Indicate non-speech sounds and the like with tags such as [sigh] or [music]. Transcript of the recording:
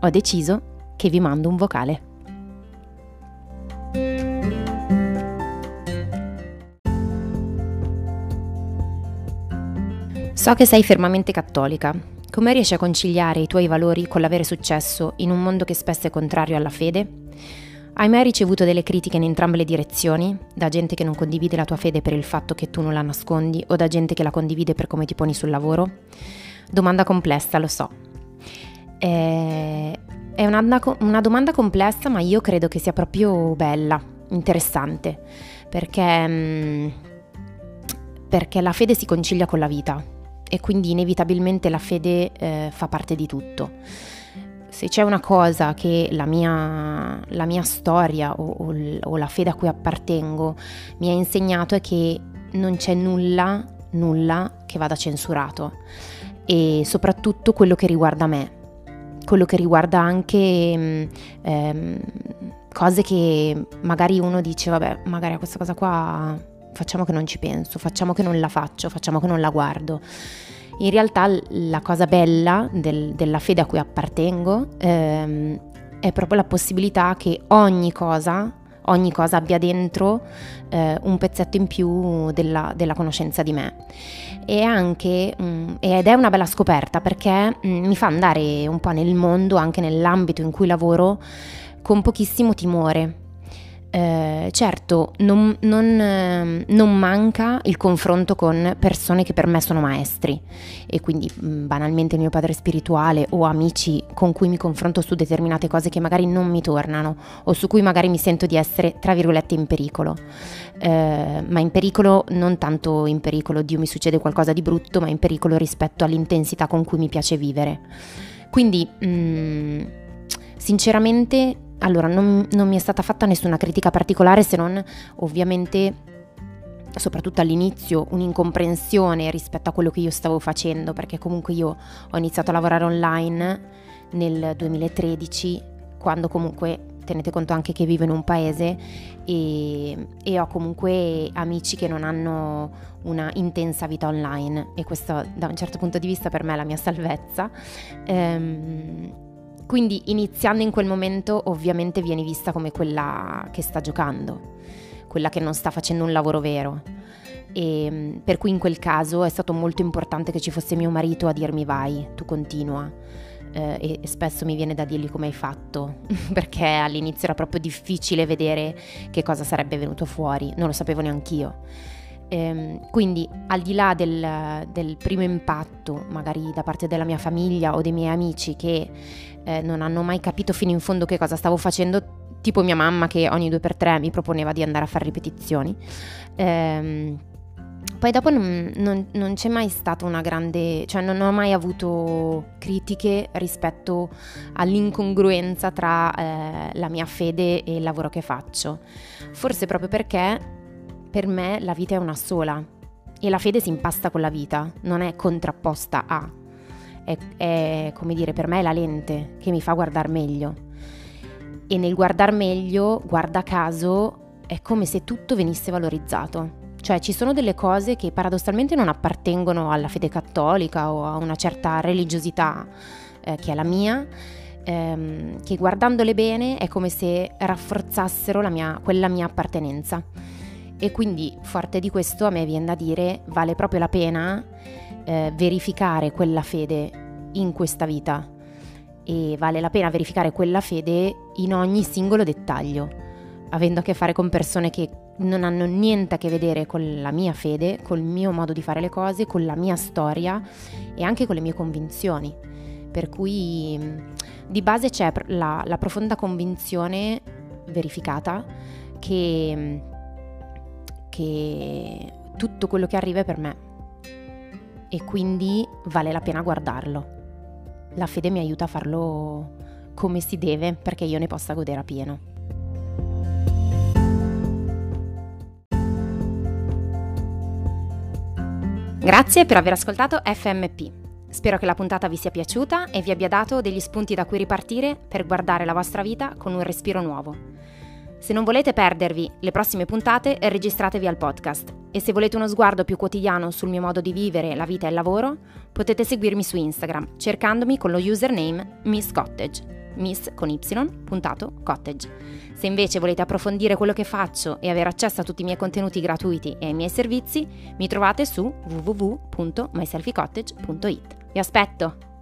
ho deciso che vi mando un vocale. So che sei fermamente cattolica. Come riesci a conciliare i tuoi valori con l'avere successo in un mondo che spesso è contrario alla fede? Hai mai ricevuto delle critiche in entrambe le direzioni? Da gente che non condivide la tua fede per il fatto che tu non la nascondi o da gente che la condivide per come ti poni sul lavoro? Domanda complessa, lo so. Eh, è una, una domanda complessa, ma io credo che sia proprio bella, interessante, perché, mm, perché la fede si concilia con la vita e quindi inevitabilmente la fede eh, fa parte di tutto. Se c'è una cosa che la mia, la mia storia o, o, o la fede a cui appartengo mi ha insegnato è che non c'è nulla, nulla che vada censurato. E soprattutto quello che riguarda me, quello che riguarda anche mm, ehm, cose che magari uno dice vabbè magari a questa cosa qua facciamo che non ci penso, facciamo che non la faccio, facciamo che non la guardo. In realtà la cosa bella del, della fede a cui appartengo ehm, è proprio la possibilità che ogni cosa, ogni cosa abbia dentro eh, un pezzetto in più della, della conoscenza di me. E anche, mh, mm, ed è una bella scoperta perché mh, mm, mi fa andare un po' nel mondo, anche nell'ambito in cui lavoro, con pochissimo timore eh, certo, non, non, eh, non, manca il confronto con persone che per me sono maestri e quindi mm, banalmente mio padre spirituale o amici con cui mi confronto su determinate cose che magari non mi tornano o su cui magari mi sento di essere, tra virgolette, in pericolo. Eh, ma in pericolo non tanto in pericolo, Dio mi succede qualcosa di brutto, ma in pericolo rispetto all'intensità con cui mi piace vivere. Quindi, mh, mm, sinceramente, allora, non, non mi è stata fatta nessuna critica particolare se non ovviamente soprattutto all'inizio un'incomprensione rispetto a quello che io stavo facendo, perché comunque io ho iniziato a lavorare online nel 2013, quando comunque tenete conto anche che vivo in un paese e, e, ho comunque amici che non hanno una intensa vita online e questo da un certo punto di vista per me è la mia salvezza. Ehm, quindi iniziando in quel momento ovviamente vieni vista come quella che sta giocando, quella che non sta facendo un lavoro vero. E mm, per cui in quel caso è stato molto importante che ci fosse mio marito a dirmi vai, tu continua. Eh, e spesso mi viene da dirgli come hai fatto, [laughs] perché all'inizio era proprio difficile vedere che cosa sarebbe venuto fuori, non lo sapevo neanch'io. Ehm, quindi al di là del, del, primo impatto, magari da parte della mia famiglia o dei miei amici che eh, non hanno mai capito fino in fondo che cosa stavo facendo, tipo mia mamma che ogni due per tre mi proponeva di andare a fare ripetizioni. Ehm, poi dopo non, non, non, c'è mai stata una grande, cioè non ho mai avuto critiche rispetto all'incongruenza tra eh, la mia fede e il lavoro che faccio. Forse proprio perché per me la vita è una sola e la fede si impasta con la vita, non è contrapposta a. È, è come dire, per me è la lente che mi fa guardare meglio. E nel guardare meglio, guarda caso, è come se tutto venisse valorizzato. Cioè ci sono delle cose che paradossalmente non appartengono alla fede cattolica o a una certa religiosità eh, che è la mia, ehm, che guardandole bene è come se rafforzassero mia, quella mia appartenenza. E quindi, forte di questo, a me viene da dire vale proprio la pena eh, verificare quella fede in questa vita e vale la pena verificare quella fede in ogni singolo dettaglio, avendo a che fare con persone che non hanno niente a che vedere con la mia fede, col mio modo di fare le cose, con la mia storia e anche con le mie convinzioni. Per cui di base c'è la, la profonda convinzione verificata che che tutto quello che arriva è per me e quindi vale la pena guardarlo. La fede mi aiuta a farlo come si deve perché io ne possa godere a pieno. Grazie per aver ascoltato FMP. Spero che la puntata vi sia piaciuta e vi abbia dato degli spunti da cui ripartire per guardare la vostra vita con un respiro nuovo. Se non volete perdervi le prossime puntate, registratevi al podcast e se volete uno sguardo più quotidiano sul mio modo di vivere la vita e il lavoro, potete seguirmi su Instagram cercandomi con lo username Miss Cottage. Miss con y, puntato, cottage. Se invece volete approfondire quello che faccio e avere accesso a tutti i miei contenuti gratuiti e ai miei servizi, mi trovate su www.myselfycottage.it. Vi aspetto!